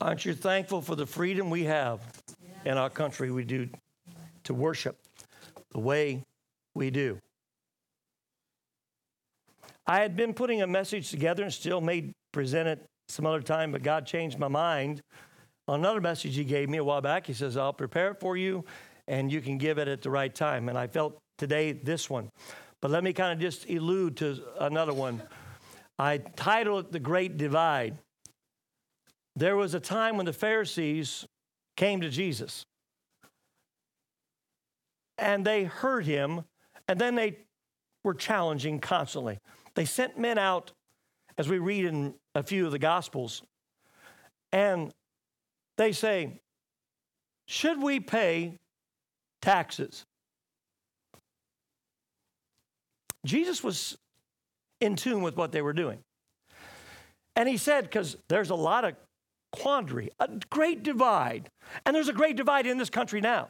Aren't you thankful for the freedom we have in our country we do to worship the way we do? I had been putting a message together and still may present it some other time, but God changed my mind. Another message He gave me a while back, He says, I'll prepare it for you and you can give it at the right time. And I felt today this one. But let me kind of just allude to another one. I titled it The Great Divide. There was a time when the Pharisees came to Jesus and they heard him, and then they were challenging constantly. They sent men out, as we read in a few of the Gospels, and they say, Should we pay taxes? Jesus was in tune with what they were doing. And he said, because there's a lot of quandary, a great divide. And there's a great divide in this country now.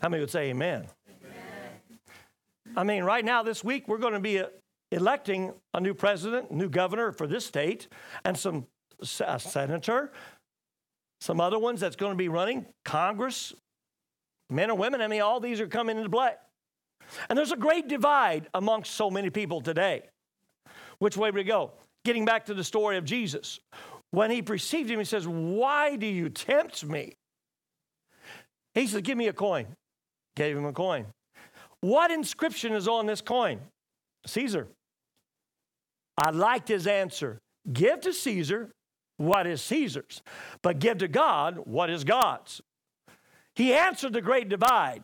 How many would say amen? amen. I mean, right now, this week, we're going to be uh, electing a new president, new governor for this state, and some a senator, some other ones that's going to be running, Congress, men and women. I mean, all these are coming into play. And there's a great divide amongst so many people today. Which way we go? Getting back to the story of Jesus. When he perceived him, he says, Why do you tempt me? He says, Give me a coin. Gave him a coin. What inscription is on this coin? Caesar. I liked his answer. Give to Caesar what is Caesar's, but give to God what is God's. He answered the great divide.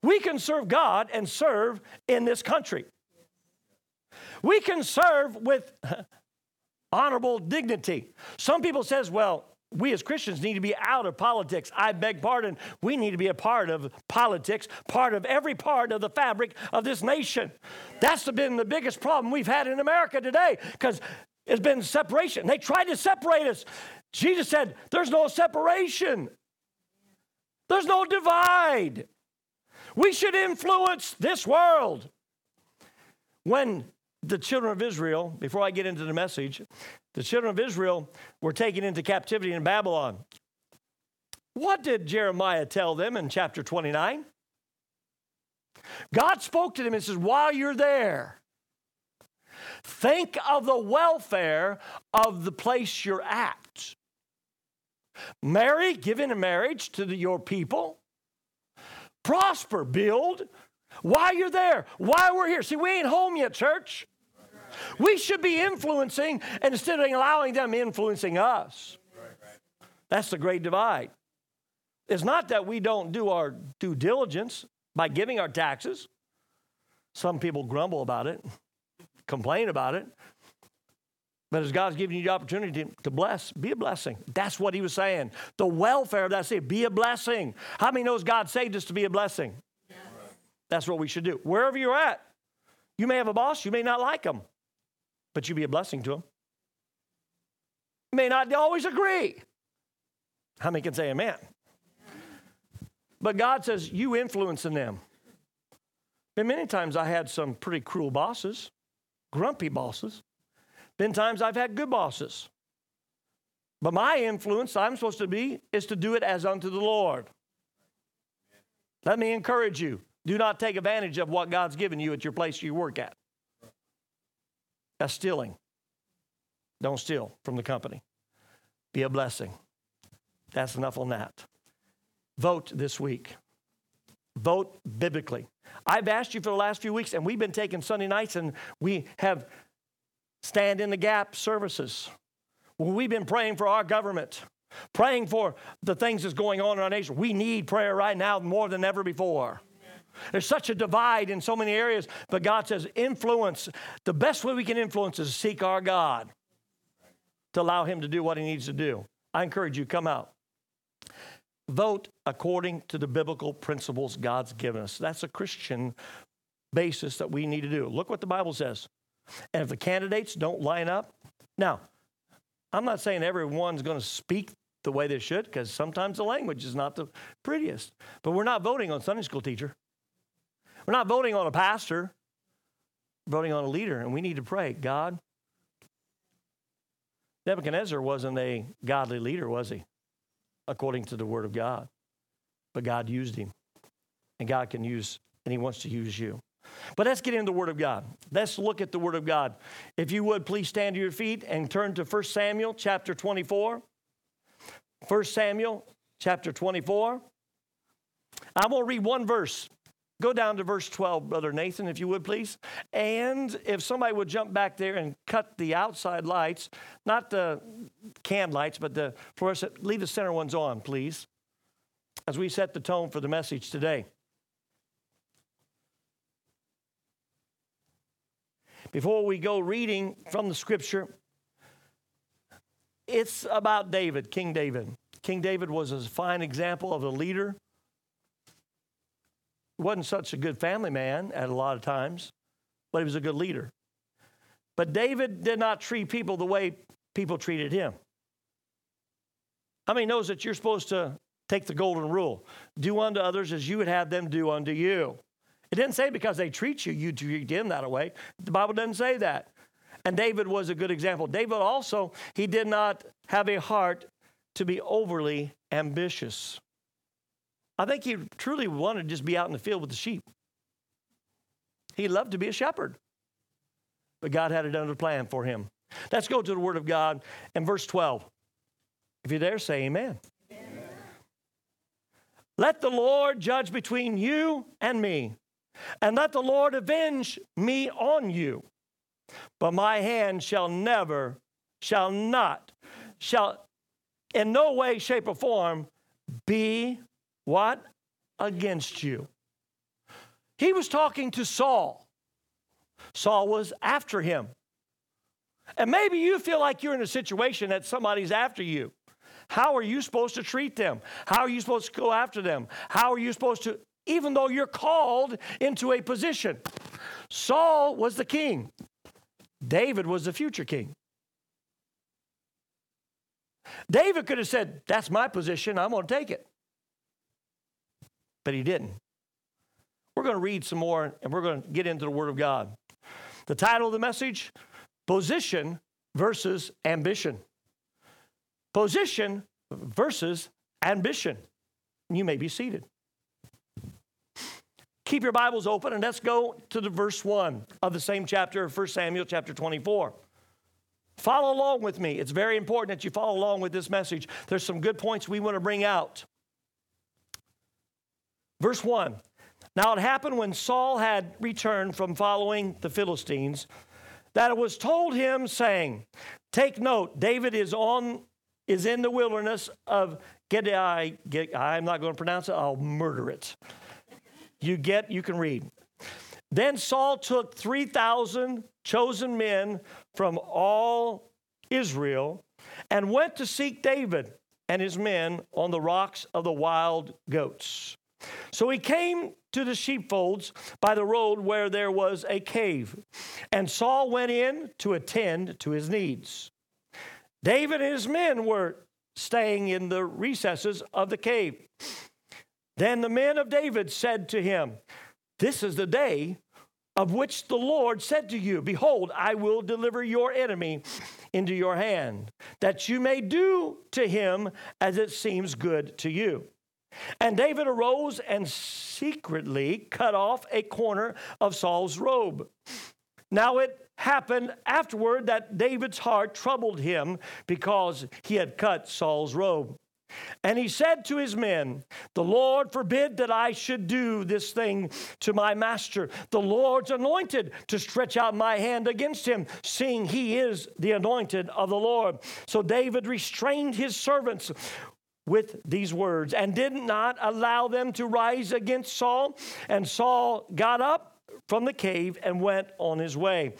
We can serve God and serve in this country. We can serve with honorable dignity. Some people says, well, we as Christians need to be out of politics. I beg pardon. We need to be a part of politics, part of every part of the fabric of this nation. That's been the biggest problem we've had in America today because it's been separation. They tried to separate us. Jesus said, There's no separation, there's no divide. We should influence this world. When the children of Israel, before I get into the message, the children of Israel were taken into captivity in Babylon. What did Jeremiah tell them in chapter 29? God spoke to them and says, While you're there, think of the welfare of the place you're at. Marry, give in a marriage to the, your people prosper, build. While you're there, while we're here. See, we ain't home yet, church. We should be influencing instead of allowing them influencing us. That's the great divide. It's not that we don't do our due diligence by giving our taxes. Some people grumble about it, complain about it. But as God's giving you the opportunity to bless, be a blessing. That's what he was saying. The welfare of that city, be a blessing. How many knows God saved us to be a blessing? Yes. That's what we should do. Wherever you're at, you may have a boss, you may not like him, but you be a blessing to them. You may not always agree. How many can say amen? But God says, you influencing them. And many times I had some pretty cruel bosses, grumpy bosses. Been times I've had good bosses. But my influence, I'm supposed to be, is to do it as unto the Lord. Let me encourage you do not take advantage of what God's given you at your place you work at. That's stealing. Don't steal from the company. Be a blessing. That's enough on that. Vote this week. Vote biblically. I've asked you for the last few weeks, and we've been taking Sunday nights, and we have stand in the gap services. we've been praying for our government, praying for the things that's going on in our nation. We need prayer right now more than ever before. There's such a divide in so many areas, but God says influence. The best way we can influence is seek our God to allow Him to do what He needs to do. I encourage you, come out. Vote according to the biblical principles God's given us. That's a Christian basis that we need to do. Look what the Bible says. And if the candidates don't line up, now, I'm not saying everyone's going to speak the way they should because sometimes the language is not the prettiest. But we're not voting on Sunday school teacher. We're not voting on a pastor. We're voting on a leader, and we need to pray, God, Nebuchadnezzar wasn't a godly leader, was he? According to the word of God. But God used him. And God can use, and he wants to use you. But let's get into the Word of God. Let's look at the Word of God. If you would, please stand to your feet and turn to 1 Samuel chapter 24. 1 Samuel chapter 24. I'm going to read one verse. Go down to verse 12, Brother Nathan, if you would, please. And if somebody would jump back there and cut the outside lights, not the can lights, but the fluorescent, leave the center ones on, please, as we set the tone for the message today. Before we go reading from the scripture, it's about David, King David. King David was a fine example of a leader. Wasn't such a good family man at a lot of times, but he was a good leader. But David did not treat people the way people treated him. How many knows that you're supposed to take the golden rule? Do unto others as you would have them do unto you. It didn't say because they treat you, you treat them that way. The Bible doesn't say that. And David was a good example. David also, he did not have a heart to be overly ambitious. I think he truly wanted to just be out in the field with the sheep. He loved to be a shepherd. But God had another plan for him. Let's go to the Word of God and verse 12. If you're there, say amen. amen. Let the Lord judge between you and me and let the Lord avenge me on you. But my hand shall never, shall not, shall in no way, shape, or form be what? Against you. He was talking to Saul. Saul was after him. And maybe you feel like you're in a situation that somebody's after you. How are you supposed to treat them? How are you supposed to go after them? How are you supposed to even though you're called into a position. Saul was the king, David was the future king. David could have said, That's my position, I'm going to take it. But he didn't. We're going to read some more and we're going to get into the Word of God. The title of the message Position versus Ambition. Position versus ambition. You may be seated. Keep your Bibles open and let's go to the verse 1 of the same chapter of 1 Samuel chapter 24. Follow along with me. It's very important that you follow along with this message. There's some good points we want to bring out. Verse 1 Now it happened when Saul had returned from following the Philistines that it was told him, saying, Take note, David is on is in the wilderness of Gedi. I'm not going to pronounce it, I'll murder it. You get, you can read. Then Saul took 3,000 chosen men from all Israel and went to seek David and his men on the rocks of the wild goats. So he came to the sheepfolds by the road where there was a cave, and Saul went in to attend to his needs. David and his men were staying in the recesses of the cave. Then the men of David said to him, This is the day of which the Lord said to you, Behold, I will deliver your enemy into your hand, that you may do to him as it seems good to you. And David arose and secretly cut off a corner of Saul's robe. Now it happened afterward that David's heart troubled him because he had cut Saul's robe. And he said to his men, The Lord forbid that I should do this thing to my master. The Lord's anointed to stretch out my hand against him, seeing he is the anointed of the Lord. So David restrained his servants with these words and did not allow them to rise against Saul. And Saul got up from the cave and went on his way.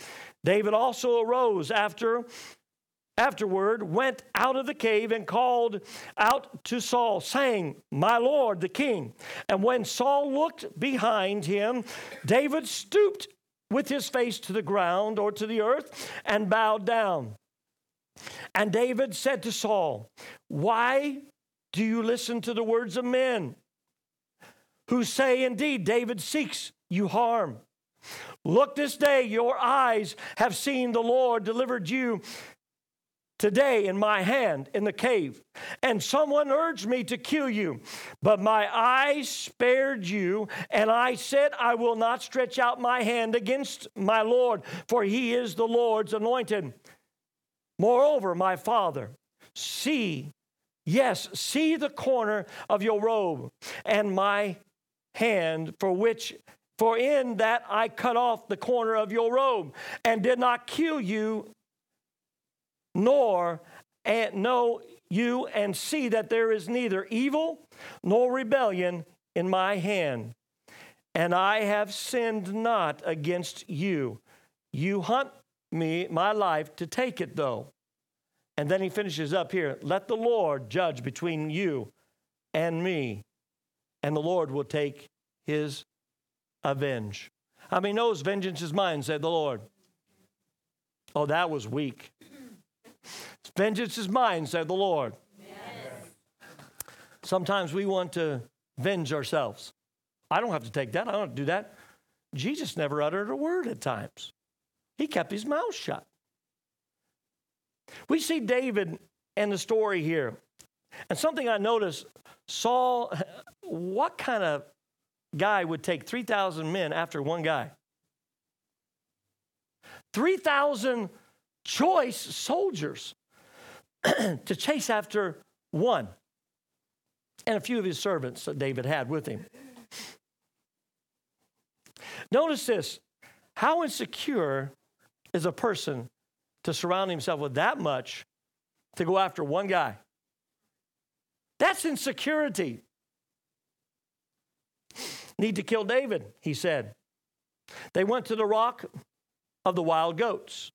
David also arose after afterward went out of the cave and called out to Saul, saying, My Lord, the king. And when Saul looked behind him, David stooped with his face to the ground or to the earth and bowed down. And David said to Saul, Why do you listen to the words of men who say, Indeed, David seeks you harm? Look this day, your eyes have seen the Lord delivered you today in my hand in the cave, and someone urged me to kill you. But my eyes spared you, and I said, I will not stretch out my hand against my Lord, for he is the Lord's anointed. Moreover, my father, see, yes, see the corner of your robe and my hand, for which for in that I cut off the corner of your robe and did not kill you nor and know you and see that there is neither evil nor rebellion in my hand. And I have sinned not against you. You hunt me, my life, to take it though. And then he finishes up here let the Lord judge between you and me, and the Lord will take his avenge. I mean, knows vengeance is mine, said the Lord. Oh, that was weak. Vengeance is mine, said the Lord. Sometimes we want to venge ourselves. I don't have to take that. I don't have to do that. Jesus never uttered a word at times, he kept his mouth shut. We see David and the story here. And something I noticed Saul, what kind of guy would take 3,000 men after one guy? 3,000 choice soldiers. to chase after one and a few of his servants that David had with him. Notice this how insecure is a person to surround himself with that much to go after one guy? That's insecurity. Need to kill David, he said. They went to the rock of the wild goats,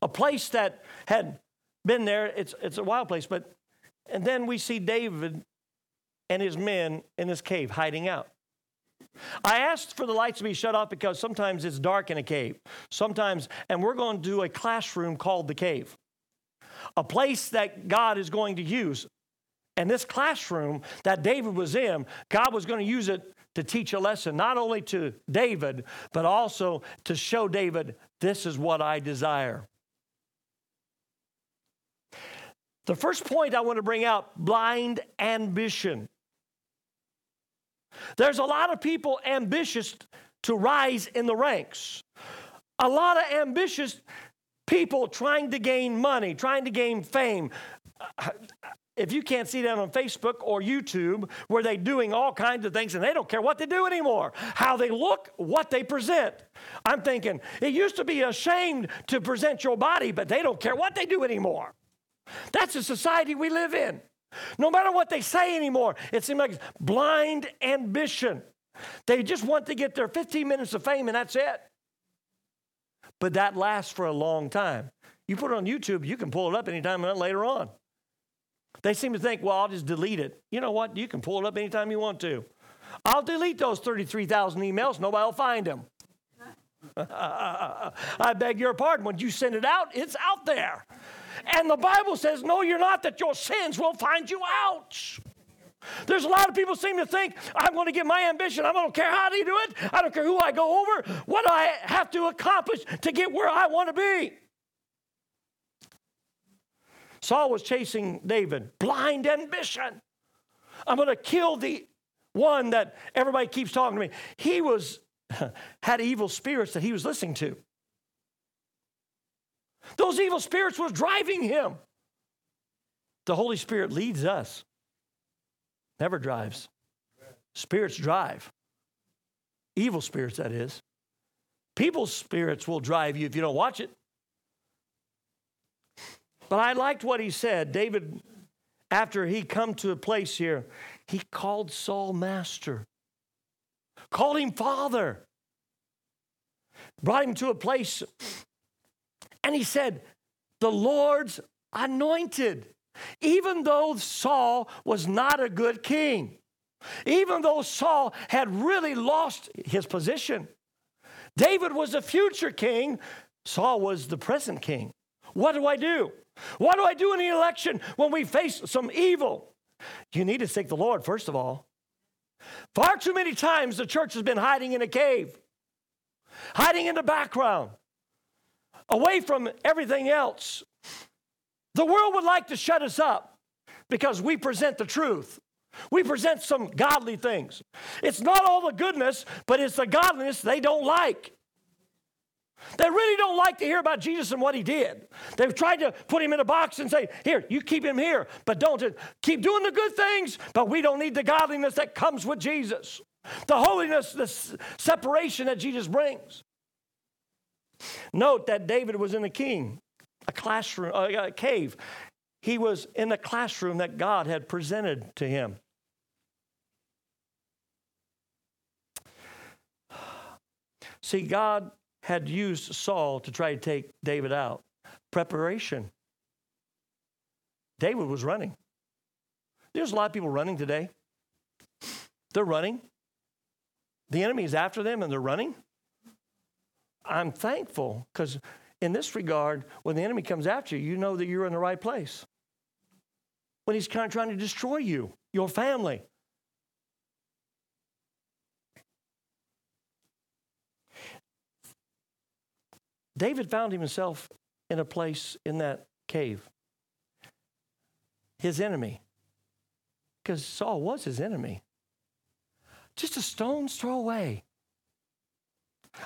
a place that had been there. It's, it's a wild place. But, and then we see David and his men in this cave hiding out. I asked for the lights to be shut off because sometimes it's dark in a cave. Sometimes, and we're going to do a classroom called the cave, a place that God is going to use. And this classroom that David was in, God was going to use it to teach a lesson, not only to David, but also to show David, this is what I desire. The first point I want to bring out blind ambition. There's a lot of people ambitious to rise in the ranks, a lot of ambitious people trying to gain money, trying to gain fame. If you can't see that on Facebook or YouTube, where they're doing all kinds of things and they don't care what they do anymore, how they look, what they present. I'm thinking, it used to be ashamed to present your body, but they don't care what they do anymore. That's the society we live in. No matter what they say anymore, it seems like blind ambition. They just want to get their 15 minutes of fame and that's it. But that lasts for a long time. You put it on YouTube, you can pull it up anytime later on. They seem to think, well, I'll just delete it. You know what? You can pull it up anytime you want to. I'll delete those 33,000 emails, nobody will find them. I beg your pardon. When you send it out, it's out there. And the Bible says, No, you're not, that your sins will find you out. There's a lot of people seem to think, I'm going to get my ambition. I don't care how to do it. I don't care who I go over, what I have to accomplish to get where I want to be. Saul was chasing David, blind ambition. I'm going to kill the one that everybody keeps talking to me. He was had evil spirits that he was listening to. Those evil spirits was driving him. The Holy Spirit leads us, never drives. Spirits drive. Evil spirits, that is. People's spirits will drive you if you don't watch it. But I liked what he said. David, after he come to a place here, he called Saul master, called him father, brought him to a place and he said, The Lord's anointed. Even though Saul was not a good king, even though Saul had really lost his position, David was the future king, Saul was the present king. What do I do? What do I do in the election when we face some evil? You need to seek the Lord, first of all. Far too many times the church has been hiding in a cave, hiding in the background, away from everything else. The world would like to shut us up because we present the truth. We present some godly things. It's not all the goodness, but it's the godliness they don't like. They really don't like to hear about Jesus and what he did. They've tried to put him in a box and say, Here, you keep him here, but don't keep doing the good things, but we don't need the godliness that comes with Jesus, the holiness, the separation that Jesus brings. Note that David was in a king, a classroom, uh, a cave. He was in the classroom that God had presented to him. See, God had used Saul to try to take David out. Preparation. David was running. There's a lot of people running today. They're running. The enemy is after them and they're running. I'm thankful because in this regard, when the enemy comes after you, you know that you're in the right place. When he's kind of trying to destroy you, your family. David found himself in a place in that cave. His enemy, because Saul was his enemy, just a stone's throw away.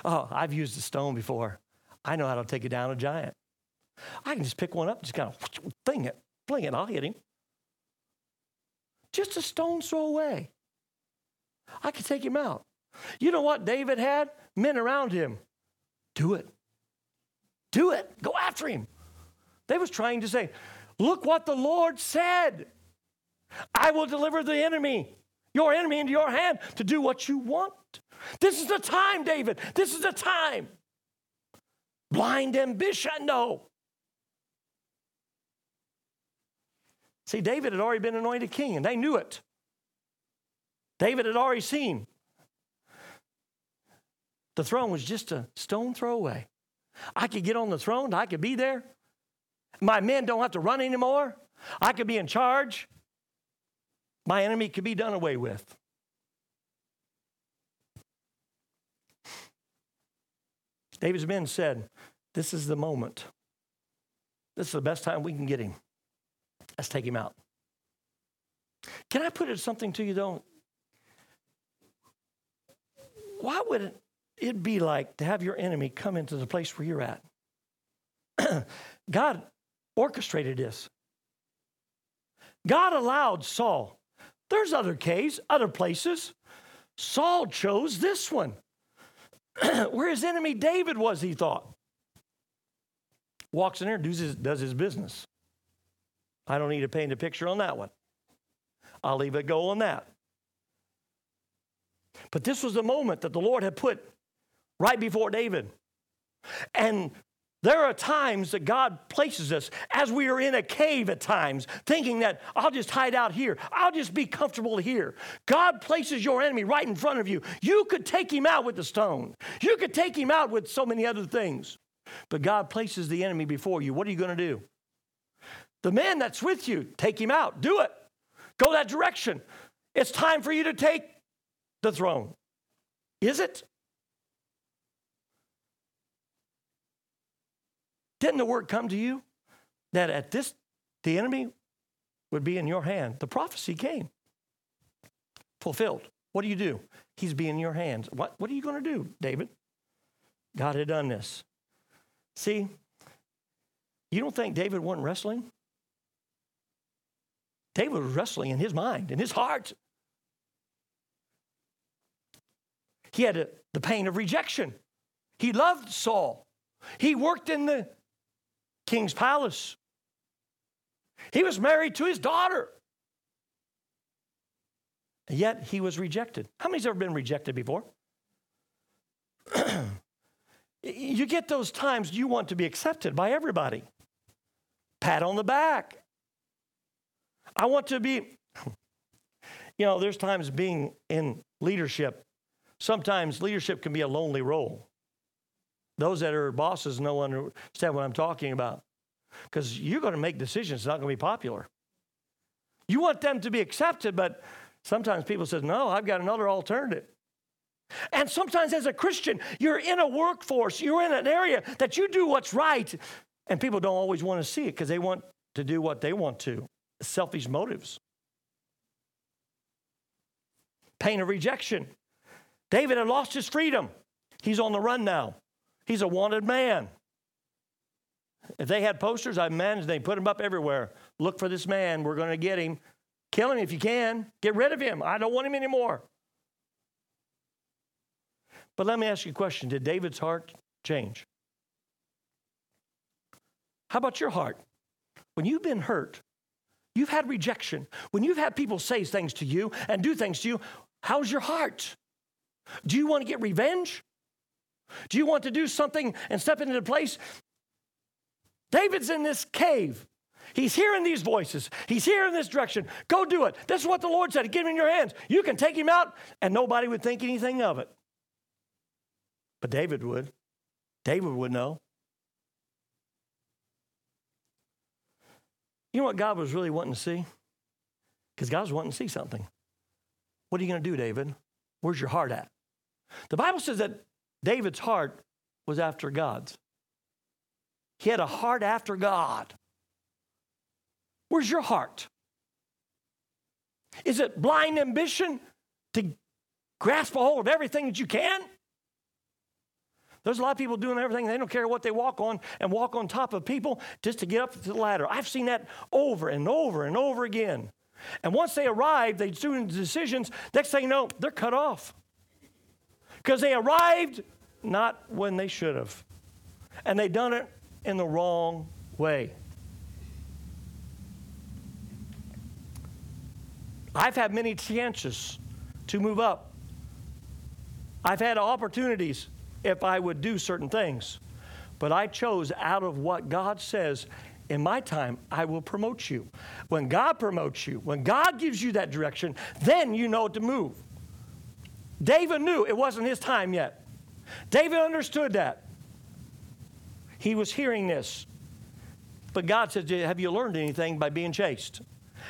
Oh, I've used a stone before. I know how to take it down a giant. I can just pick one up, just kind of fling it, fling it, I'll hit him. Just a stone's throw away. I can take him out. You know what David had? Men around him. Do it. Do it. Go after him. They was trying to say, look what the Lord said. I will deliver the enemy, your enemy into your hand to do what you want. This is the time, David. This is the time. Blind ambition, no. See, David had already been anointed king, and they knew it. David had already seen. The throne was just a stone throw away. I could get on the throne, I could be there. My men don't have to run anymore. I could be in charge. My enemy could be done away with. David's men said, This is the moment. This is the best time we can get him. Let's take him out. Can I put it something to you, though? Why would it, be like to have your enemy come into the place where you're at? God orchestrated this. God allowed Saul. There's other caves, other places. Saul chose this one. where his enemy David was, he thought. Walks in there, does his, does his business. I don't need to paint a picture on that one. I'll leave it go on that. But this was the moment that the Lord had put right before David. And there are times that God places us as we are in a cave at times, thinking that I'll just hide out here. I'll just be comfortable here. God places your enemy right in front of you. You could take him out with the stone, you could take him out with so many other things. But God places the enemy before you. What are you going to do? The man that's with you, take him out. Do it. Go that direction. It's time for you to take the throne. Is it? Didn't the word come to you that at this, the enemy would be in your hand? The prophecy came, fulfilled. What do you do? He's be in your hands. What, what are you going to do, David? God had done this. See, you don't think David wasn't wrestling? David was wrestling in his mind, in his heart. He had a, the pain of rejection. He loved Saul. He worked in the king's palace. He was married to his daughter. Yet he was rejected. How many's ever been rejected before? you get those times you want to be accepted by everybody. Pat on the back. I want to be, you know, there's times being in leadership, sometimes leadership can be a lonely role. Those that are bosses know understand what I'm talking about. Because you're going to make decisions it's not going to be popular. You want them to be accepted, but sometimes people say, no, I've got another alternative. And sometimes as a Christian, you're in a workforce, you're in an area that you do what's right, and people don't always want to see it because they want to do what they want to, selfish motives. Pain of rejection. David had lost his freedom. He's on the run now. He's a wanted man. If they had posters, I imagine they put them up everywhere. Look for this man. We're going to get him. Kill him if you can. Get rid of him. I don't want him anymore. But let me ask you a question Did David's heart change? How about your heart? When you've been hurt, you've had rejection, when you've had people say things to you and do things to you, how's your heart? Do you want to get revenge? Do you want to do something and step into the place? David's in this cave. He's hearing these voices. He's hearing this direction. Go do it. This is what the Lord said. Give him in your hands. You can take him out, and nobody would think anything of it. But David would. David would know. You know what God was really wanting to see? Because God was wanting to see something. What are you going to do, David? Where's your heart at? The Bible says that David's heart was after God's. He had a heart after God. Where's your heart? Is it blind ambition to grasp a hold of everything that you can? There's a lot of people doing everything. They don't care what they walk on and walk on top of people just to get up to the ladder. I've seen that over and over and over again. And once they arrive, they do decisions. Next thing you know, they're cut off. Because they arrived not when they should have. And they done it in the wrong way. I've had many chances to move up. I've had opportunities if I would do certain things. But I chose out of what God says in my time, I will promote you. When God promotes you, when God gives you that direction, then you know to move. David knew it wasn't his time yet. David understood that. He was hearing this. But God said, Have you learned anything by being chased?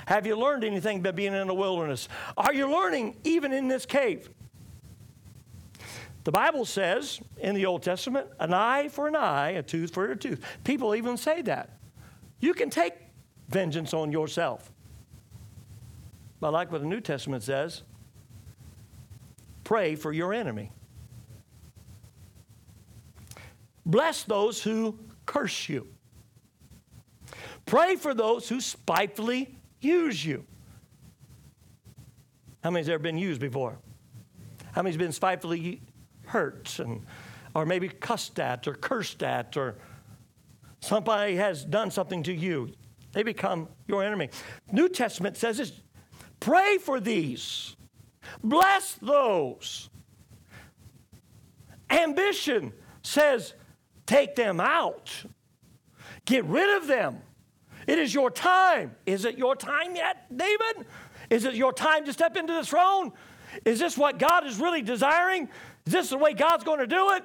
Have you learned anything by being in the wilderness? Are you learning even in this cave? The Bible says in the Old Testament, an eye for an eye, a tooth for a tooth. People even say that. You can take vengeance on yourself. But like what the New Testament says, pray for your enemy. Bless those who curse you. Pray for those who spitefully use you. How many's ever been used before? How many's been spitefully hurt and or maybe cussed at or cursed at or somebody has done something to you? They become your enemy. New Testament says this pray for these. Bless those. Ambition says Take them out. Get rid of them. It is your time. Is it your time yet, David? Is it your time to step into the throne? Is this what God is really desiring? Is this the way God's going to do it?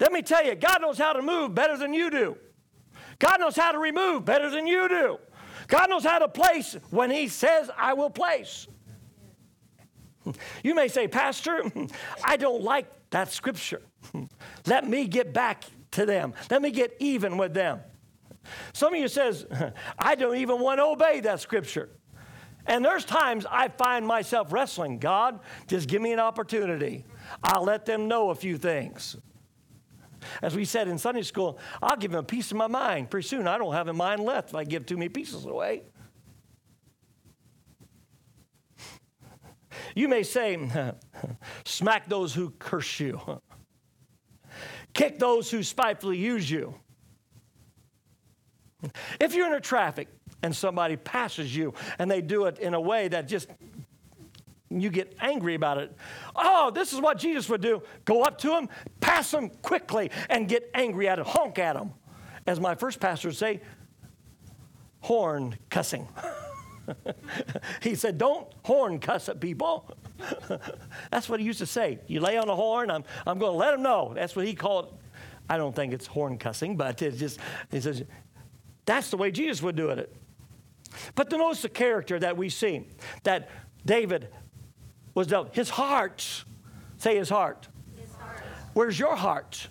Let me tell you, God knows how to move better than you do. God knows how to remove better than you do. God knows how to place when He says, I will place. You may say, Pastor, I don't like that scripture. Let me get back to them. Let me get even with them. Some of you says, I don't even want to obey that scripture. And there's times I find myself wrestling. God, just give me an opportunity. I'll let them know a few things. As we said in Sunday school, I'll give them a piece of my mind. Pretty soon I don't have a mind left if I give too many pieces away. You may say, smack those who curse you, kick those who spitefully use you. If you're in a traffic and somebody passes you and they do it in a way that just you get angry about it. Oh, this is what Jesus would do. Go up to them, pass them quickly, and get angry at them, honk at them. As my first pastor would say, horn cussing. he said, Don't horn cuss at people. That's what he used to say. You lay on a horn, I'm, I'm going to let them know. That's what he called I don't think it's horn cussing, but it's just, he says, that's the way Jesus would do it. But to notice the character that we see, that David was dealt. His heart, say his heart. his heart. Where's your heart?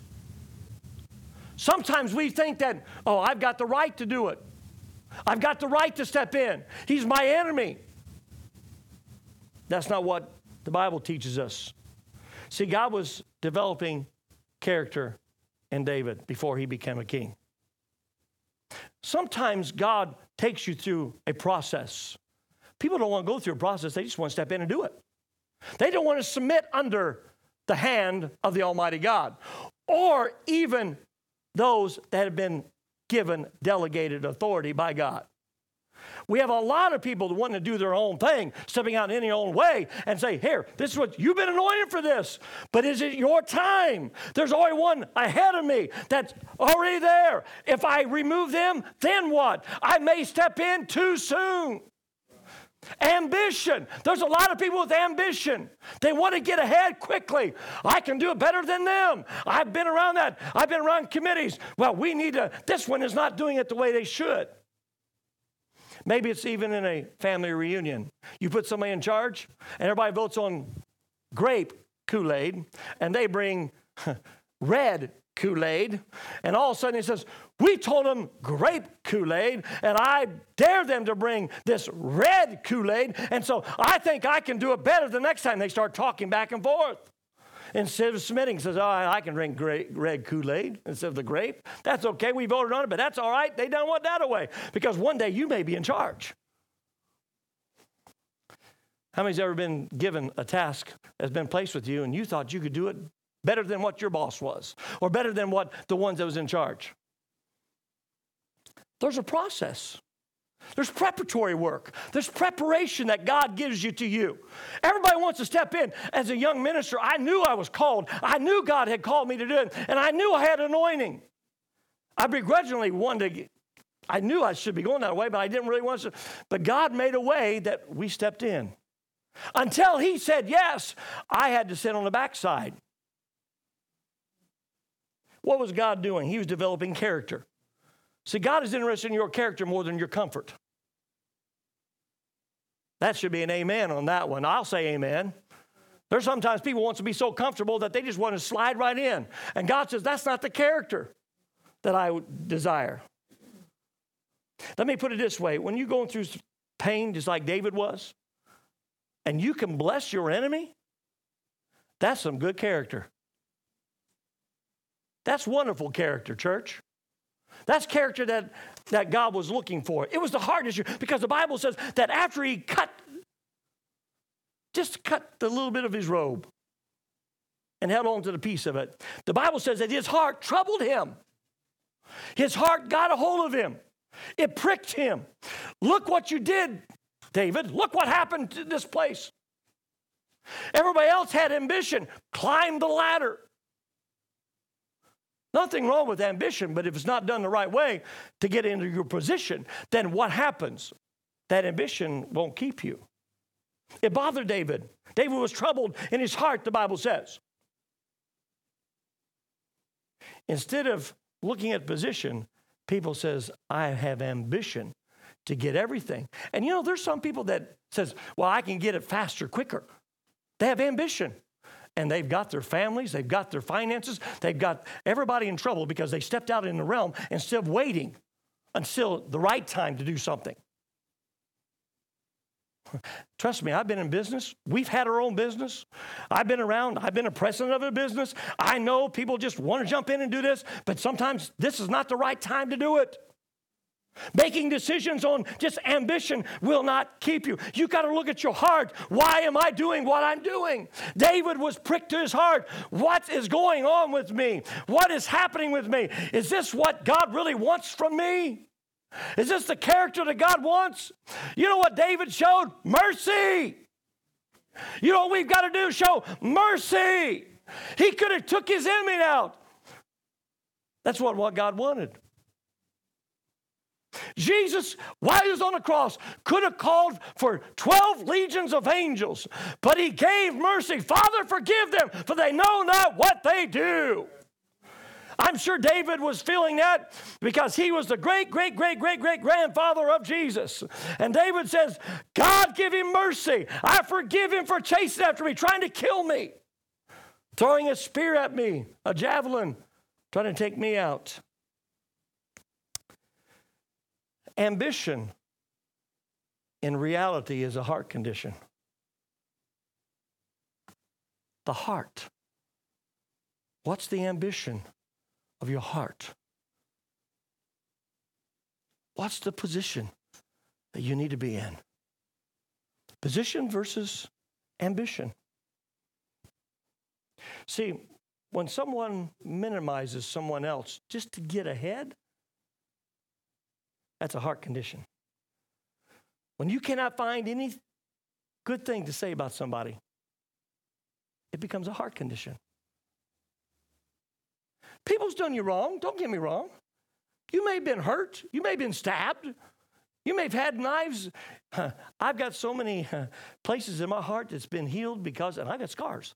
Sometimes we think that, oh, I've got the right to do it. I've got the right to step in. He's my enemy. That's not what the Bible teaches us. See, God was developing character in David before he became a king. Sometimes God takes you through a process. People don't want to go through a process, they just want to step in and do it. They don't want to submit under the hand of the Almighty God or even those that have been given delegated authority by God. We have a lot of people that want to do their own thing, stepping out in any own way and say, Here, this is what you've been anointed for this, but is it your time? There's already one ahead of me that's already there. If I remove them, then what? I may step in too soon. Ambition. There's a lot of people with ambition. They want to get ahead quickly. I can do it better than them. I've been around that. I've been around committees. Well, we need to, this one is not doing it the way they should. Maybe it's even in a family reunion. You put somebody in charge, and everybody votes on grape Kool Aid, and they bring red Kool Aid, and all of a sudden he says, We told them grape Kool Aid, and I dare them to bring this red Kool Aid, and so I think I can do it better the next time they start talking back and forth. Instead of submitting, says, Oh, I can drink red Kool Aid instead of the grape. That's okay. We voted on it, but that's all right. They don't want that away because one day you may be in charge. How many's ever been given a task that's been placed with you and you thought you could do it better than what your boss was or better than what the ones that was in charge? There's a process. There's preparatory work. There's preparation that God gives you to you. Everybody wants to step in. As a young minister, I knew I was called. I knew God had called me to do it, and I knew I had anointing. I begrudgingly wanted to, I knew I should be going that way, but I didn't really want to. But God made a way that we stepped in. Until He said yes, I had to sit on the backside. What was God doing? He was developing character. See, God is interested in your character more than your comfort. That should be an amen on that one. I'll say amen. There's sometimes people want to be so comfortable that they just want to slide right in. And God says, that's not the character that I desire. Let me put it this way when you're going through pain, just like David was, and you can bless your enemy, that's some good character. That's wonderful character, church. That's character that, that God was looking for. It was the heart issue because the Bible says that after he cut, just cut the little bit of his robe and held on to the piece of it, the Bible says that his heart troubled him. His heart got a hold of him, it pricked him. Look what you did, David. Look what happened to this place. Everybody else had ambition, climbed the ladder. Nothing wrong with ambition, but if it's not done the right way to get into your position, then what happens? That ambition won't keep you. It bothered David. David was troubled in his heart, the Bible says. Instead of looking at position, people says, I have ambition to get everything. And you know, there's some people that says, well, I can get it faster, quicker. They have ambition and they've got their families, they've got their finances, they've got everybody in trouble because they stepped out in the realm instead of waiting until the right time to do something. Trust me, I've been in business. We've had our own business. I've been around. I've been a president of a business. I know people just want to jump in and do this, but sometimes this is not the right time to do it. Making decisions on just ambition will not keep you. You got to look at your heart. Why am I doing what I'm doing? David was pricked to his heart. What is going on with me? What is happening with me? Is this what God really wants from me? Is this the character that God wants? You know what David showed? Mercy. You know what we've got to do? Show mercy. He could have took his enemy out. That's what, what God wanted. Jesus, while he was on the cross, could have called for 12 legions of angels, but he gave mercy. Father, forgive them, for they know not what they do. I'm sure David was feeling that because he was the great, great, great, great, great grandfather of Jesus. And David says, God, give him mercy. I forgive him for chasing after me, trying to kill me, throwing a spear at me, a javelin, trying to take me out. Ambition in reality is a heart condition. The heart. What's the ambition of your heart? What's the position that you need to be in? Position versus ambition. See, when someone minimizes someone else just to get ahead, that's a heart condition. When you cannot find any good thing to say about somebody, it becomes a heart condition. People's done you wrong, don't get me wrong. You may have been hurt, you may have been stabbed, you may have had knives. I've got so many places in my heart that's been healed because, and I got scars.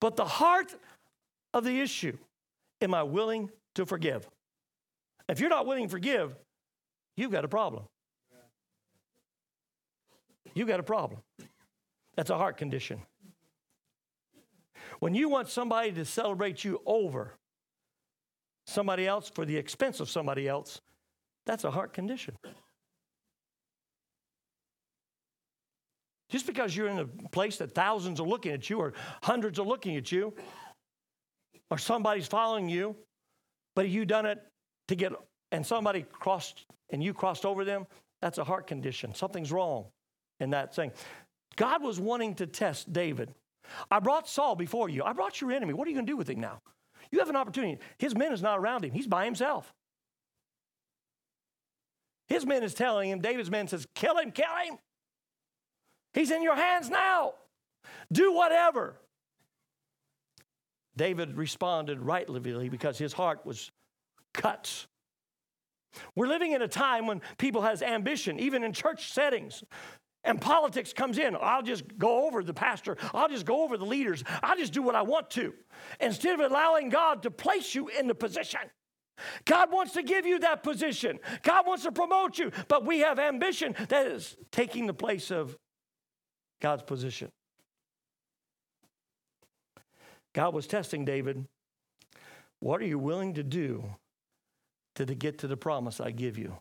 But the heart of the issue, am I willing to forgive? If you're not willing to forgive, you've got a problem. You've got a problem. That's a heart condition. When you want somebody to celebrate you over somebody else for the expense of somebody else, that's a heart condition. Just because you're in a place that thousands are looking at you or hundreds are looking at you or somebody's following you, but you done it to get, and somebody crossed and you crossed over them, that's a heart condition. Something's wrong in that thing. God was wanting to test David. I brought Saul before you. I brought your enemy. What are you going to do with him now? You have an opportunity. His men is not around him. He's by himself. His men is telling him, David's men says, kill him, kill him. He's in your hands now. Do whatever. David responded rightly because his heart was cut. We're living in a time when people has ambition, even in church settings. And politics comes in. I'll just go over the pastor. I'll just go over the leaders. I'll just do what I want to. Instead of allowing God to place you in the position. God wants to give you that position. God wants to promote you. But we have ambition that is taking the place of God's position. God was testing David. What are you willing to do to, to get to the promise I give you?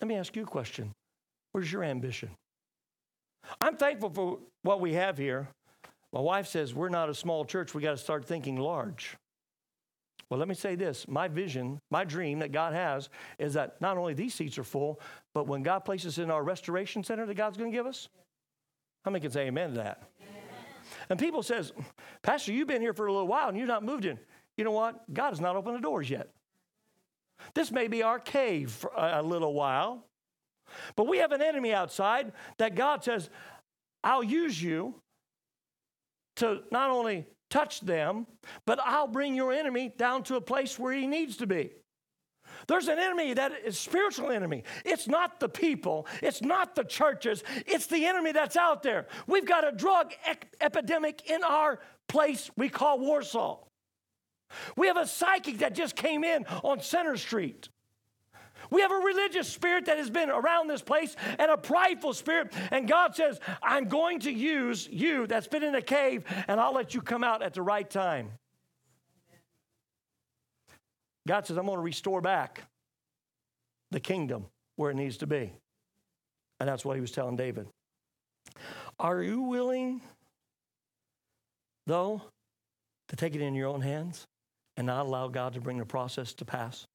Let me ask you a question. Where's your ambition? I'm thankful for what we have here. My wife says we're not a small church, we got to start thinking large. Well, let me say this my vision, my dream that God has is that not only these seats are full, but when God places in our restoration center that God's going to give us, how many can say amen to that? Amen. And people says, Pastor, you've been here for a little while and you've not moved in. You know what? God has not opened the doors yet. This may be our cave for a little while, but we have an enemy outside that God says, I'll use you to not only touch them, but I'll bring your enemy down to a place where he needs to be. There's an enemy that is spiritual enemy. It's not the people, it's not the churches, it's the enemy that's out there. We've got a drug epidemic in our place we call Warsaw. We have a psychic that just came in on Center Street. We have a religious spirit that has been around this place and a prideful spirit. And God says, I'm going to use you that's been in a cave and I'll let you come out at the right time. God says, I'm going to restore back the kingdom where it needs to be. And that's what he was telling David. Are you willing, though, to take it in your own hands and not allow God to bring the process to pass?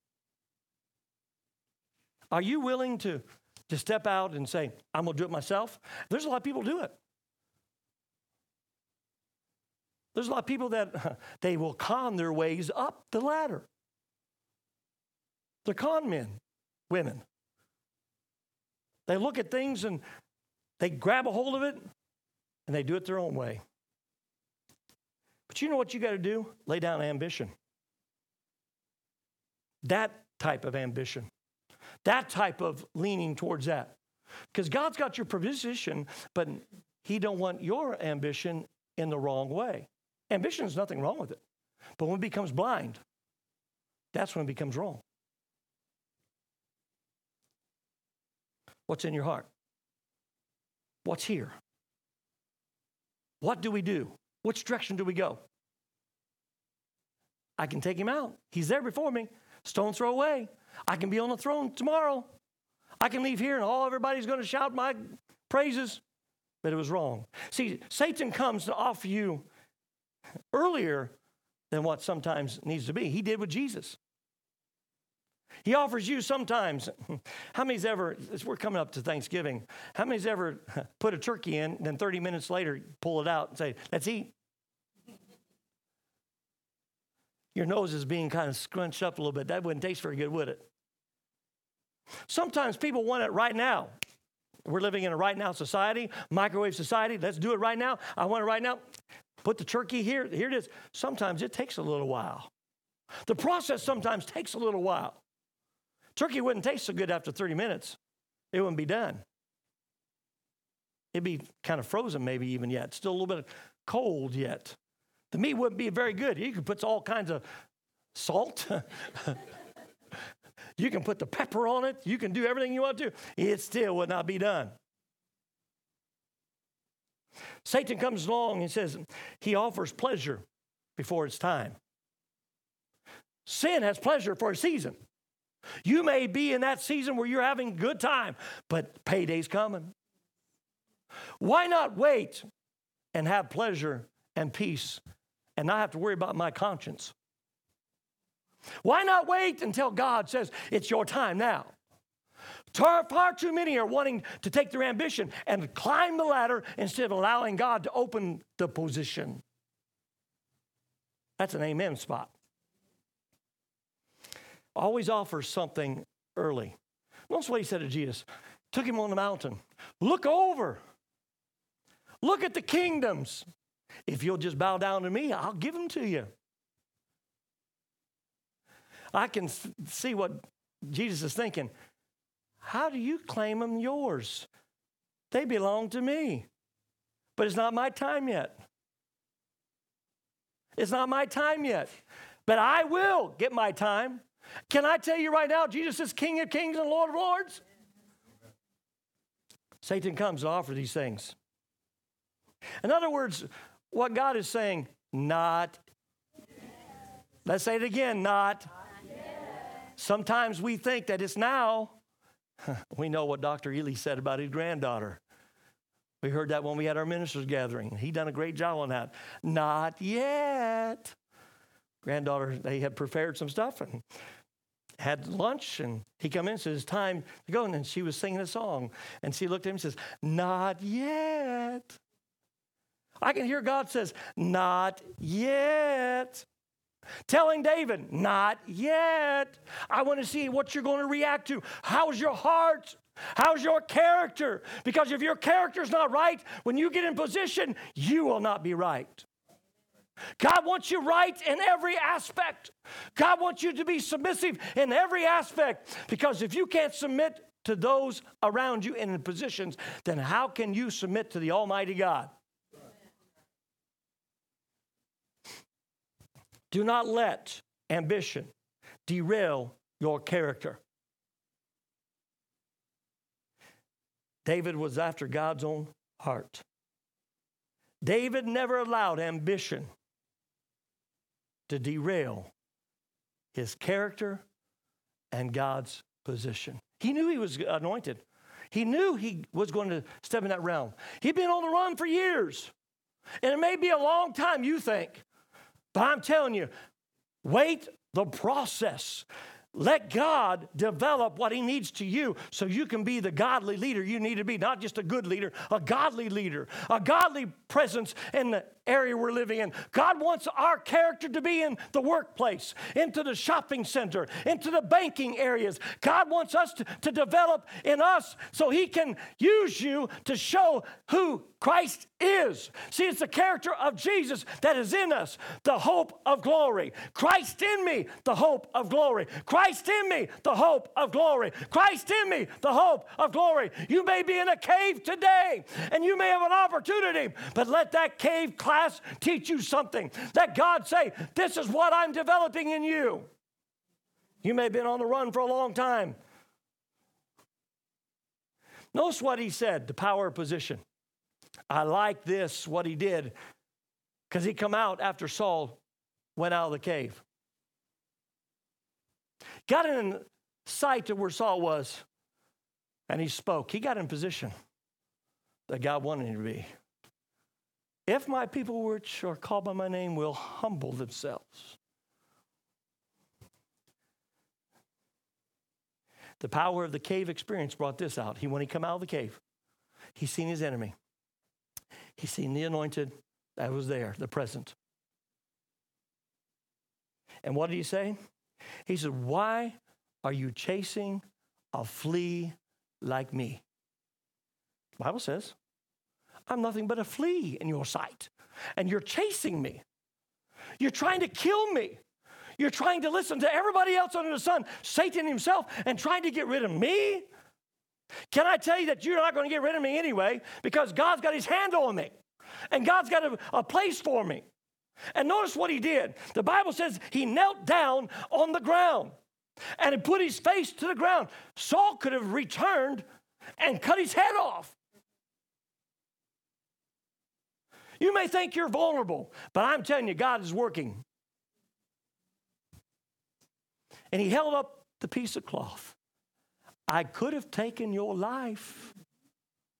Are you willing to, to step out and say, I'm going to do it myself? There's a lot of people do it. There's a lot of people that they will con their ways up the ladder. They're con men, women. They look at things and they grab a hold of it and they do it their own way. But you know what you got to do? Lay down ambition. That type of ambition. That type of leaning towards that. Because God's got your position, but He don't want your ambition in the wrong way. Ambition is nothing wrong with it. But when it becomes blind, that's when it becomes wrong. What's in your heart? What's here? What do we do? Which direction do we go? I can take him out. He's there before me. Stone throw away. I can be on the throne tomorrow. I can leave here and all everybody's going to shout my praises. But it was wrong. See, Satan comes to offer you earlier than what sometimes needs to be. He did with Jesus. He offers you sometimes. How many's ever, we're coming up to Thanksgiving, how many's ever put a turkey in, and then 30 minutes later pull it out and say, let's eat? Your nose is being kind of scrunched up a little bit. That wouldn't taste very good, would it? Sometimes people want it right now. We're living in a right now society, microwave society. Let's do it right now. I want it right now. Put the turkey here. Here it is. Sometimes it takes a little while. The process sometimes takes a little while. Turkey wouldn't taste so good after 30 minutes, it wouldn't be done. It'd be kind of frozen, maybe even yet, still a little bit cold yet. The meat wouldn't be very good. You could put all kinds of salt. you can put the pepper on it. You can do everything you want to. It still would not be done. Satan comes along and says he offers pleasure before it's time. Sin has pleasure for a season. You may be in that season where you're having a good time, but payday's coming. Why not wait and have pleasure and peace and not have to worry about my conscience? Why not wait until God says, it's your time now? Far too many are wanting to take their ambition and climb the ladder instead of allowing God to open the position. That's an amen spot always offers something early. Notice what he said to Jesus. Took him on the mountain. Look over. Look at the kingdoms. If you'll just bow down to me, I'll give them to you. I can see what Jesus is thinking. How do you claim them yours? They belong to me. But it's not my time yet. It's not my time yet. But I will get my time. Can I tell you right now, Jesus is King of kings and Lord of lords? Satan comes to offer these things. In other words, what God is saying, not. Let's say it again, not. Sometimes we think that it's now. We know what Dr. Ely said about his granddaughter. We heard that when we had our ministers gathering. He done a great job on that. Not yet. Granddaughter, they had prepared some stuff and had lunch and he come in and says, time to go. And she was singing a song. And she looked at him and says, Not yet. I can hear God says, Not yet. Telling David, Not yet. I want to see what you're going to react to. How's your heart? How's your character? Because if your character's not right, when you get in position, you will not be right. God wants you right in every aspect. God wants you to be submissive in every aspect because if you can't submit to those around you in positions, then how can you submit to the Almighty God? Do not let ambition derail your character. David was after God's own heart. David never allowed ambition to derail his character and God's position. He knew he was anointed. He knew he was going to step in that realm. He'd been on the run for years. And it may be a long time, you think. But I'm telling you, wait the process. Let God develop what He needs to you so you can be the godly leader you need to be, not just a good leader, a godly leader, a godly presence in the area we're living in. God wants our character to be in the workplace, into the shopping center, into the banking areas. God wants us to, to develop in us so He can use you to show who Christ is. See, it's the character of Jesus that is in us, the hope of glory. Christ in me, the hope of glory. Christ in me, the hope of glory. Christ in me, the hope of glory. You may be in a cave today and you may have an opportunity, but let that cave class teach you something. Let God say, This is what I'm developing in you. You may have been on the run for a long time. Notice what he said the power of position. I like this, what he did, because he come out after Saul went out of the cave. got in sight of where Saul was, and he spoke. He got in position that God wanted him to be. If my people which are called by my name will humble themselves. The power of the cave experience brought this out. He when he come out of the cave, he seen his enemy. He seen the anointed that was there, the present. And what did he say? He said, Why are you chasing a flea like me? The Bible says, I'm nothing but a flea in your sight, and you're chasing me. You're trying to kill me. You're trying to listen to everybody else under the sun, Satan himself, and trying to get rid of me. Can I tell you that you're not going to get rid of me anyway because God's got his hand on me and God's got a, a place for me. And notice what he did. The Bible says he knelt down on the ground and he put his face to the ground. Saul could have returned and cut his head off. You may think you're vulnerable, but I'm telling you, God is working. And he held up the piece of cloth. I could have taken your life,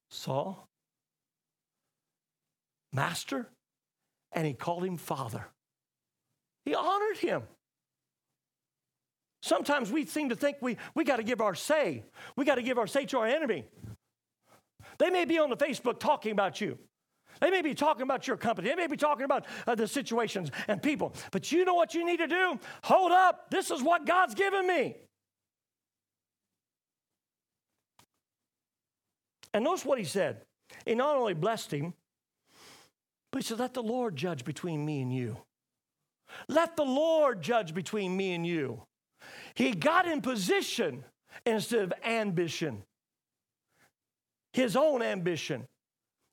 Saul. Master, and he called him Father. He honored him. Sometimes we seem to think we, we got to give our say. We got to give our say to our enemy. They may be on the Facebook talking about you. They may be talking about your company. They may be talking about uh, the situations and people. But you know what you need to do? Hold up. This is what God's given me. And notice what he said. He not only blessed him, but he said, Let the Lord judge between me and you. Let the Lord judge between me and you. He got in position instead of ambition, his own ambition.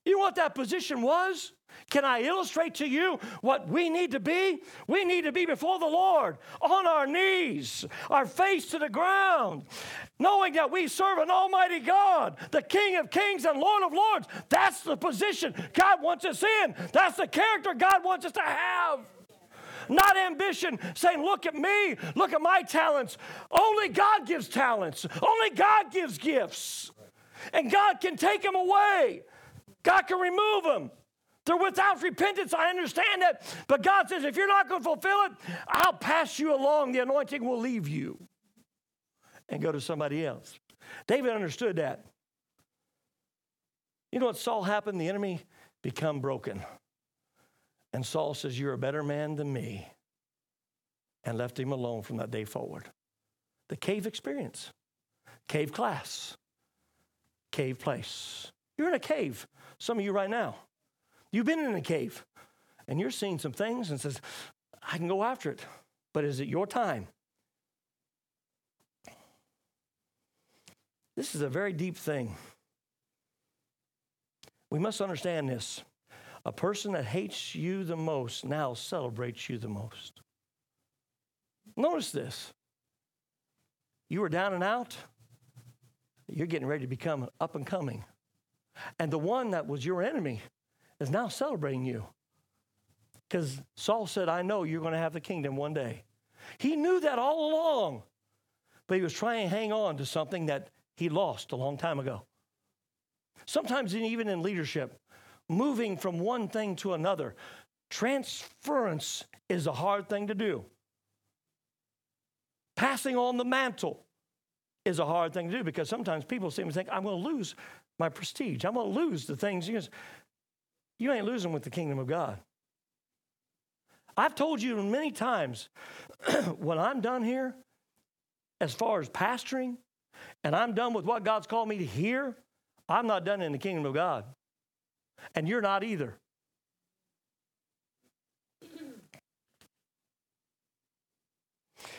You know what that position was? Can I illustrate to you what we need to be? We need to be before the Lord on our knees, our face to the ground, knowing that we serve an Almighty God, the King of Kings and Lord of Lords. That's the position God wants us in, that's the character God wants us to have. Not ambition, saying, Look at me, look at my talents. Only God gives talents, only God gives gifts. And God can take them away. God can remove them. They're without repentance. I understand that. But God says, if you're not going to fulfill it, I'll pass you along. The anointing will leave you and go to somebody else. David understood that. You know what Saul happened? The enemy become broken. And Saul says, You're a better man than me. And left him alone from that day forward. The cave experience, cave class, cave place. You're in a cave. Some of you right now. You've been in a cave and you're seeing some things and says, I can go after it, but is it your time? This is a very deep thing. We must understand this. A person that hates you the most now celebrates you the most. Notice this. You were down and out, you're getting ready to become up and coming. And the one that was your enemy is now celebrating you. Because Saul said, I know you're going to have the kingdom one day. He knew that all along, but he was trying to hang on to something that he lost a long time ago. Sometimes, even in leadership, moving from one thing to another, transference is a hard thing to do. Passing on the mantle is a hard thing to do because sometimes people seem to think, I'm going to lose my prestige. I'm going to lose the things. You, you ain't losing with the kingdom of God. I've told you many times when I'm done here, as far as pastoring, and I'm done with what God's called me to hear, I'm not done in the kingdom of God. And you're not either.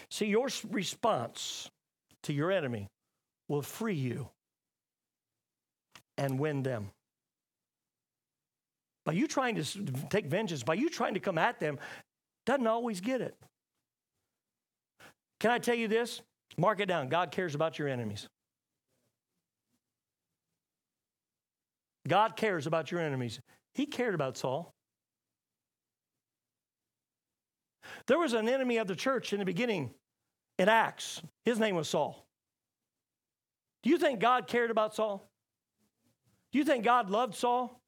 See, your response to your enemy will free you and win them. By you trying to take vengeance, by you trying to come at them, doesn't always get it. Can I tell you this? Mark it down. God cares about your enemies. God cares about your enemies. He cared about Saul. There was an enemy of the church in the beginning in Acts, his name was Saul. Do you think God cared about Saul? Do you think God loved Saul?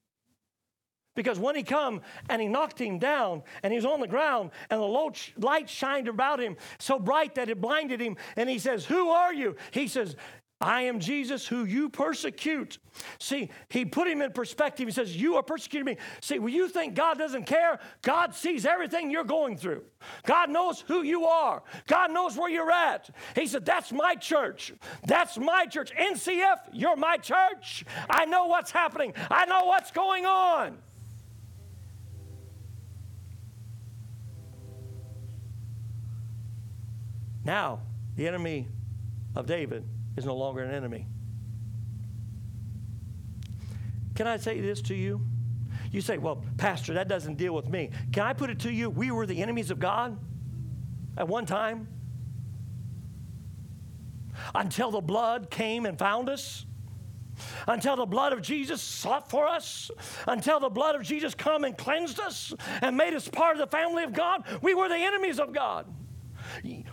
Because when he come and he knocked him down and he was on the ground and the light shined about him so bright that it blinded him and he says, Who are you? He says, I am Jesus who you persecute. See, he put him in perspective. He says, You are persecuting me. See, when you think God doesn't care, God sees everything you're going through. God knows who you are. God knows where you're at. He said, That's my church. That's my church. NCF, you're my church. I know what's happening, I know what's going on. Now, the enemy of David is no longer an enemy. Can I say this to you? You say, well, Pastor, that doesn't deal with me. Can I put it to you? We were the enemies of God at one time until the blood came and found us until the blood of Jesus sought for us, until the blood of Jesus come and cleansed us and made us part of the family of God, we were the enemies of God.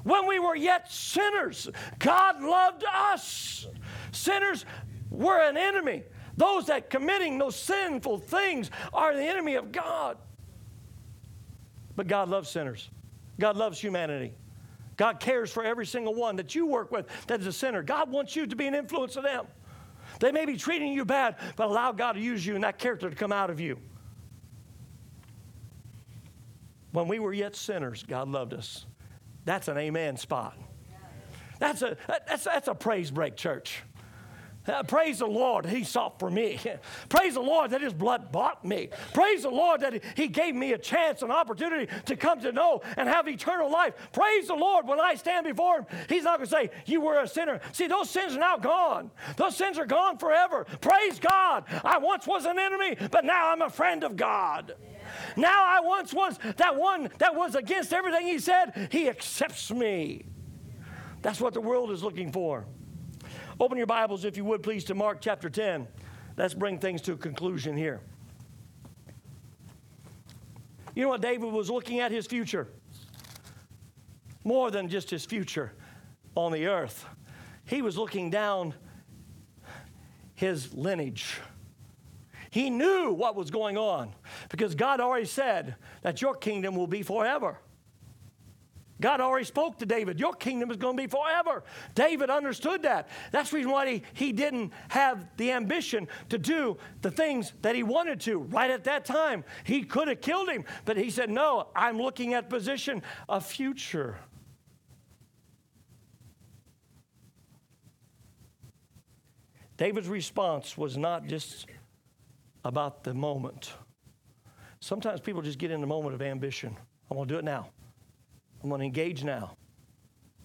When we were yet sinners, God loved us. Sinners were an enemy. Those that committing those sinful things are the enemy of God. But God loves sinners. God loves humanity. God cares for every single one that you work with that is a sinner. God wants you to be an influence to them. They may be treating you bad, but allow God to use you and that character to come out of you. When we were yet sinners, God loved us. That's an amen spot. That's a, that's, that's a praise break, church. Uh, praise the Lord, He sought for me. praise the Lord that His blood bought me. Praise the Lord that He gave me a chance, an opportunity to come to know and have eternal life. Praise the Lord when I stand before Him. He's not going to say, You were a sinner. See, those sins are now gone. Those sins are gone forever. Praise God. I once was an enemy, but now I'm a friend of God. Now I once was that one that was against everything he said, he accepts me. That's what the world is looking for. Open your Bibles, if you would, please, to Mark chapter 10. Let's bring things to a conclusion here. You know what David was looking at? His future. More than just his future on the earth, he was looking down his lineage. He knew what was going on because God already said that your kingdom will be forever. God already spoke to David, your kingdom is going to be forever. David understood that. That's the reason why he, he didn't have the ambition to do the things that he wanted to right at that time. He could have killed him, but he said, No, I'm looking at position, a future. David's response was not just about the moment. Sometimes people just get in the moment of ambition. I'm going to do it now. I'm going to engage now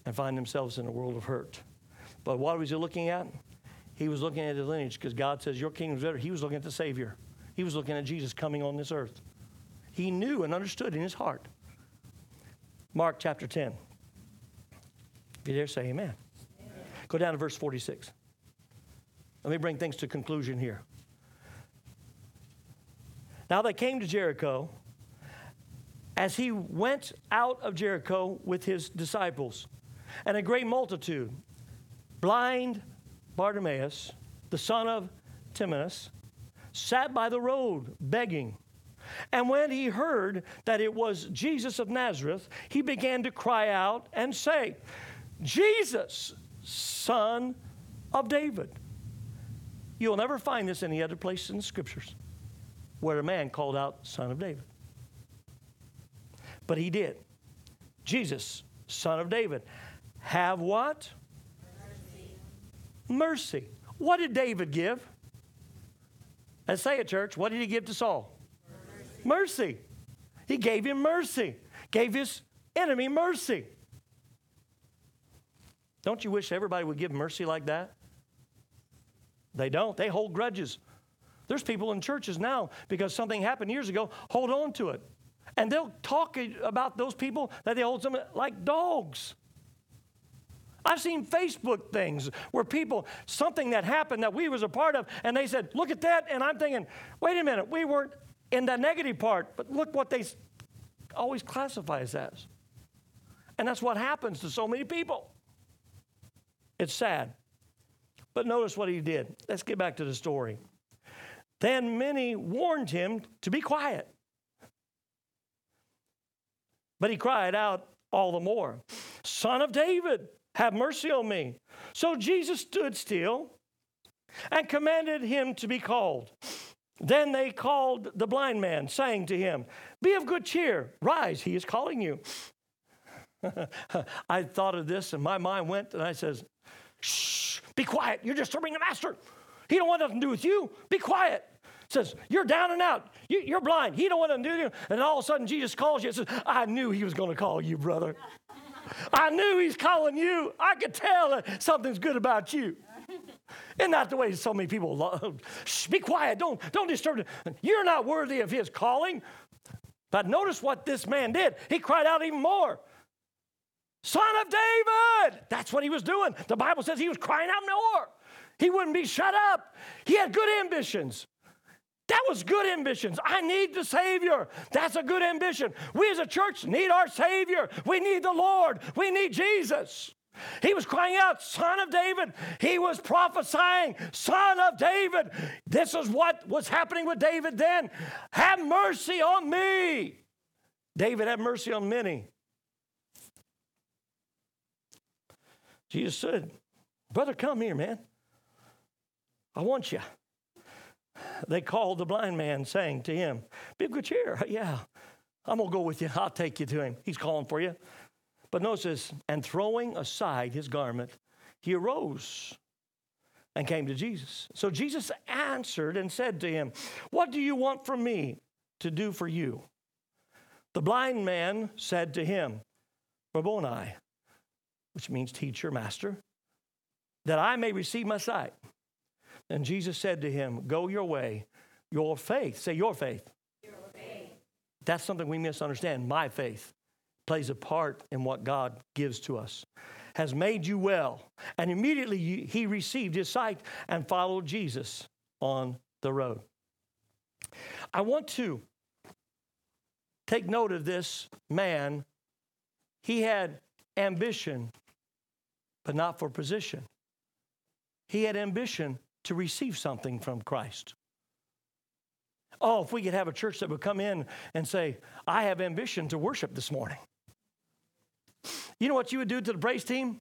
and find themselves in a world of hurt. But what was he looking at? He was looking at his lineage because God says, Your kingdom is better. He was looking at the Savior. He was looking at Jesus coming on this earth. He knew and understood in his heart. Mark chapter 10. If you dare say amen. amen. Go down to verse 46. Let me bring things to conclusion here. Now they came to Jericho. As he went out of Jericho with his disciples, and a great multitude, blind Bartimaeus, the son of Timaeus, sat by the road begging. And when he heard that it was Jesus of Nazareth, he began to cry out and say, Jesus, son of David. You'll never find this any other place in the scriptures where a man called out, Son of David. But he did. Jesus, Son of David. Have what? Mercy. Mercy. What did David give? Let's say it, church. What did he give to Saul? Mercy. mercy. He gave him mercy, gave his enemy mercy. Don't you wish everybody would give mercy like that? They don't. They hold grudges. There's people in churches now, because something happened years ago, hold on to it. And they'll talk about those people that they hold them like dogs. I've seen Facebook things where people, something that happened that we was a part of, and they said, look at that. And I'm thinking, wait a minute, we weren't in the negative part, but look what they always classify as. And that's what happens to so many people. It's sad. But notice what he did. Let's get back to the story. Then many warned him to be quiet. But he cried out all the more, Son of David, have mercy on me. So Jesus stood still and commanded him to be called. Then they called the blind man, saying to him, Be of good cheer, rise, he is calling you. I thought of this and my mind went and I says, Shh, be quiet, you're disturbing the master. He don't want nothing to do with you. Be quiet. Says, you're down and out. You, are blind. He don't want to do you. And all of a sudden Jesus calls you and says, I knew he was going to call you, brother. I knew he's calling you. I could tell something's good about you. Isn't that the way so many people love? Shh, be quiet. Don't, don't disturb him. You're not worthy of his calling. But notice what this man did. He cried out even more. Son of David. That's what he was doing. The Bible says he was crying out more. He wouldn't be shut up. He had good ambitions. That was good ambitions. I need the Savior. That's a good ambition. We as a church need our Savior. We need the Lord. We need Jesus. He was crying out, Son of David. He was prophesying, Son of David. This is what was happening with David then. Have mercy on me. David had mercy on many. Jesus said, Brother, come here, man. I want you they called the blind man, saying to him, Be of good cheer. Yeah, I'm going to go with you. I'll take you to him. He's calling for you. But notice this, and throwing aside his garment, he arose and came to Jesus. So Jesus answered and said to him, What do you want from me to do for you? The blind man said to him, Rabboni, which means teacher, master, that I may receive my sight. And Jesus said to him, Go your way. Your faith, say your faith. Your faith. That's something we misunderstand. My faith plays a part in what God gives to us. Has made you well. And immediately he received his sight and followed Jesus on the road. I want to take note of this man. He had ambition, but not for position. He had ambition to receive something from Christ. Oh, if we could have a church that would come in and say, I have ambition to worship this morning. You know what you would do to the praise team?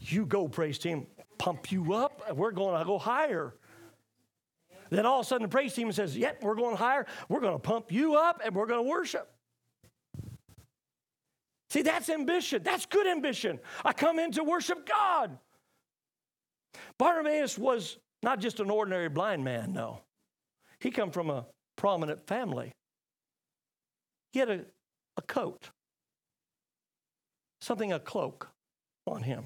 You go, praise team, pump you up. We're going to go higher. Then all of a sudden the praise team says, Yep, we're going higher. We're going to pump you up and we're going to worship. See, that's ambition. That's good ambition. I come in to worship God. Bartimaeus was not just an ordinary blind man, no. He come from a prominent family. He had a, a coat, something, a cloak on him.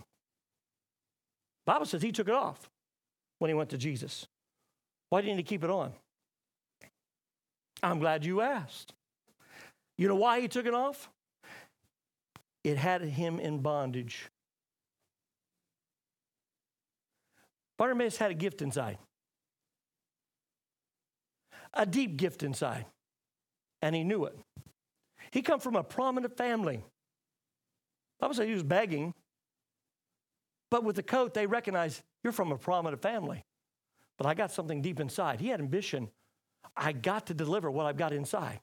Bible says he took it off when he went to Jesus. Why didn't he keep it on? I'm glad you asked. You know why he took it off? It had him in bondage. Bartimaeus had a gift inside, a deep gift inside, and he knew it. He come from a prominent family. Bible say he was begging, but with the coat, they recognized you're from a prominent family. But I got something deep inside. He had ambition. I got to deliver what I've got inside.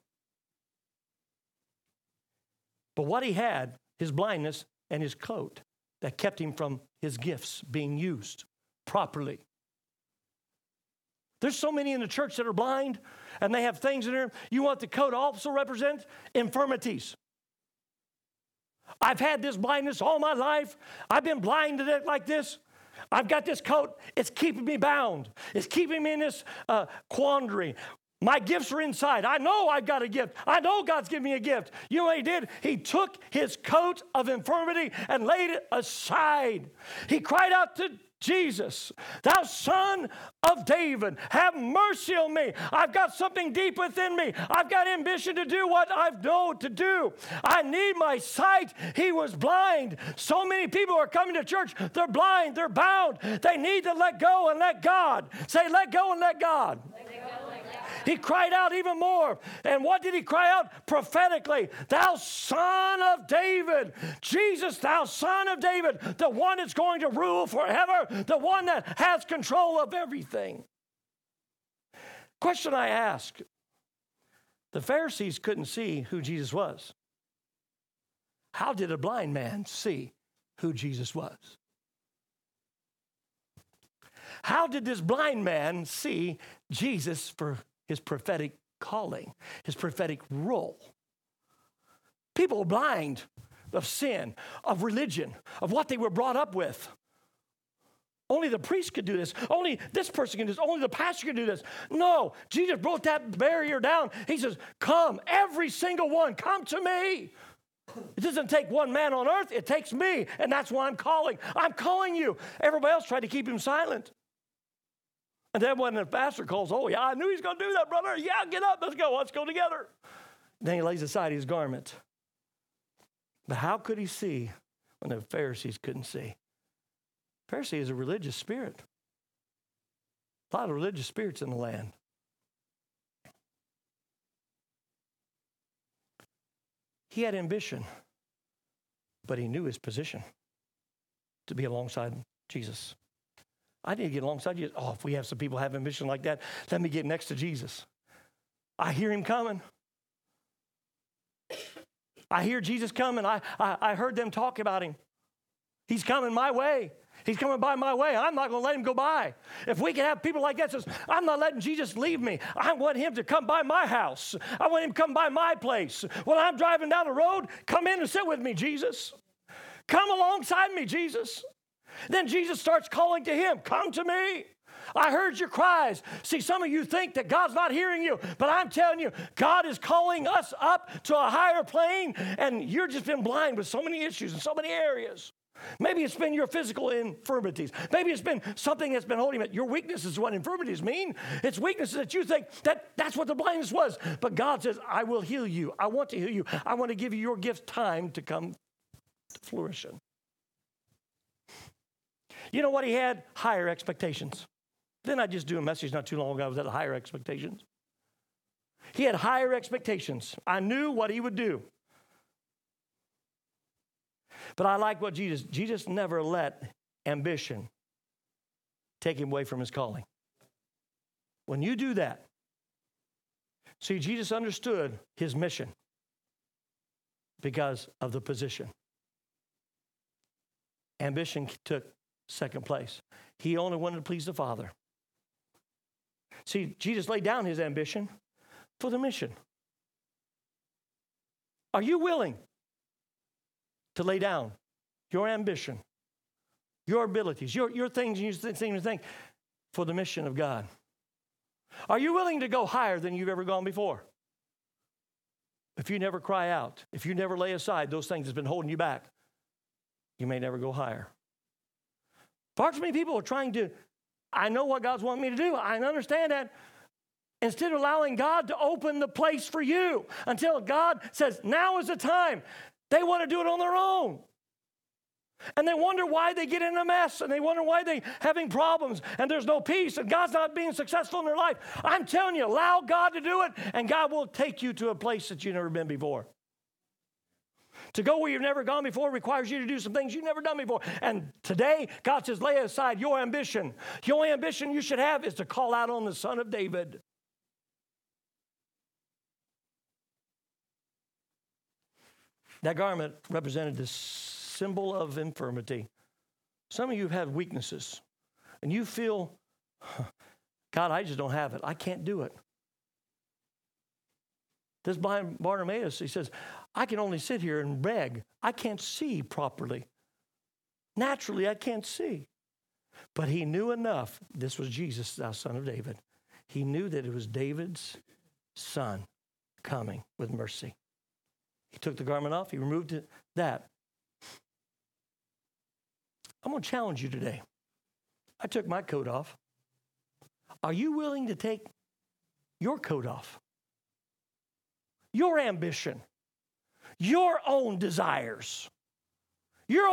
But what he had, his blindness and his coat, that kept him from his gifts being used properly. There's so many in the church that are blind and they have things in there. You want the coat also represent infirmities. I've had this blindness all my life. I've been blind to it like this. I've got this coat. It's keeping me bound. It's keeping me in this uh, quandary. My gifts are inside. I know I've got a gift. I know God's given me a gift. You know what he did? He took his coat of infirmity and laid it aside. He cried out to Jesus, thou son of David, have mercy on me. I've got something deep within me. I've got ambition to do what I've known to do. I need my sight. He was blind. So many people are coming to church. They're blind. They're bound. They need to let go and let God. Say, let go and let God. Let go He cried out even more. And what did he cry out? Prophetically, Thou son of David, Jesus, thou son of David, the one that's going to rule forever, the one that has control of everything. Question I ask the Pharisees couldn't see who Jesus was. How did a blind man see who Jesus was? How did this blind man see Jesus for his prophetic calling, his prophetic role? People are blind of sin, of religion, of what they were brought up with. Only the priest could do this. Only this person can do this. Only the pastor can do this. No, Jesus broke that barrier down. He says, Come, every single one, come to me. It doesn't take one man on earth, it takes me, and that's why I'm calling. I'm calling you. Everybody else tried to keep him silent. And then when the pastor calls, oh, yeah, I knew he's going to do that, brother. Yeah, get up, let's go, let's go together. Then he lays aside his garment. But how could he see when the Pharisees couldn't see? Pharisee is a religious spirit. A lot of religious spirits in the land. He had ambition, but he knew his position to be alongside Jesus. I need to get alongside you. Oh, if we have some people have ambition like that, let me get next to Jesus. I hear him coming. I hear Jesus coming. I, I, I heard them talk about him. He's coming my way. He's coming by my way. I'm not going to let him go by. If we can have people like that says, I'm not letting Jesus leave me. I want him to come by my house. I want him to come by my place. When I'm driving down the road, come in and sit with me, Jesus. Come alongside me, Jesus. Then Jesus starts calling to him, Come to me. I heard your cries. See, some of you think that God's not hearing you, but I'm telling you, God is calling us up to a higher plane, and you've just been blind with so many issues in so many areas. Maybe it's been your physical infirmities. Maybe it's been something that's been holding you. Your weakness is what infirmities mean. It's weaknesses that you think that that's what the blindness was. But God says, I will heal you. I want to heal you. I want to give you your gift time to come to flourishing. You know what he had? Higher expectations. Then I just do a message not too long ago. I was at higher expectations. He had higher expectations. I knew what he would do. But I like what Jesus, Jesus never let ambition take him away from his calling. When you do that, see, Jesus understood his mission because of the position. Ambition took second place. He only wanted to please the Father. See, Jesus laid down his ambition for the mission. Are you willing to lay down your ambition, your abilities, your, your things you seem to think for the mission of God? Are you willing to go higher than you've ever gone before? If you never cry out, if you never lay aside those things that's been holding you back, you may never go higher. Far too many people are trying to, I know what God's wanting me to do. I understand that. Instead of allowing God to open the place for you until God says, now is the time, they want to do it on their own. And they wonder why they get in a mess and they wonder why they're having problems and there's no peace and God's not being successful in their life. I'm telling you, allow God to do it and God will take you to a place that you've never been before. To go where you've never gone before requires you to do some things you've never done before. And today, God says, lay aside your ambition. The only ambition you should have is to call out on the Son of David. That garment represented the symbol of infirmity. Some of you have weaknesses, and you feel, God, I just don't have it. I can't do it. This blind Bartimaeus, he says, I can only sit here and beg. I can't see properly. Naturally, I can't see. But he knew enough. This was Jesus, thou son of David. He knew that it was David's son coming with mercy. He took the garment off, he removed it, that. I'm going to challenge you today. I took my coat off. Are you willing to take your coat off? Your ambition, your own desires,